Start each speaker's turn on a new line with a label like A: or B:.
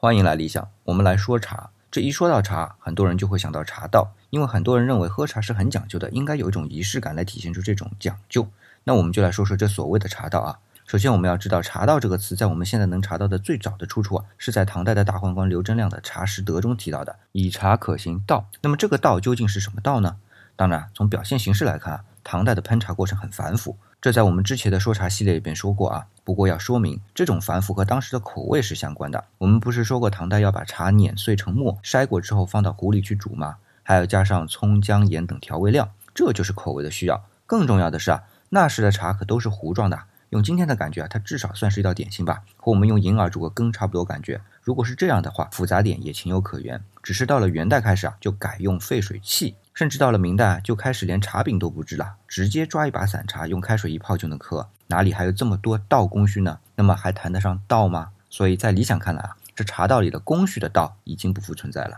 A: 欢迎来理想，我们来说茶。这一说到茶，很多人就会想到茶道，因为很多人认为喝茶是很讲究的，应该有一种仪式感来体现出这种讲究。那我们就来说说这所谓的茶道啊。首先，我们要知道“茶道”这个词，在我们现在能查到的最早的出处啊，是在唐代的大宦官刘贞亮的《茶食德》中提到的“以茶可行道”。那么这个道究竟是什么道呢？当然，从表现形式来看啊，唐代的烹茶过程很繁复。这在我们之前的说茶系列里边说过啊。不过要说明，这种繁复和当时的口味是相关的。我们不是说过唐代要把茶碾碎成末，筛过之后放到壶里去煮吗？还要加上葱姜盐等调味料，这就是口味的需要。更重要的是啊，那时的茶可都是糊状的。用今天的感觉啊，它至少算是一道点心吧，和我们用银耳煮个羹差不多感觉。如果是这样的话，复杂点也情有可原。只是到了元代开始啊，就改用沸水器，甚至到了明代就开始连茶饼都不制了，直接抓一把散茶，用开水一泡就能喝。哪里还有这么多道工序呢？那么还谈得上道吗？所以在理想看来啊，这茶道里的工序的道已经不复存在了。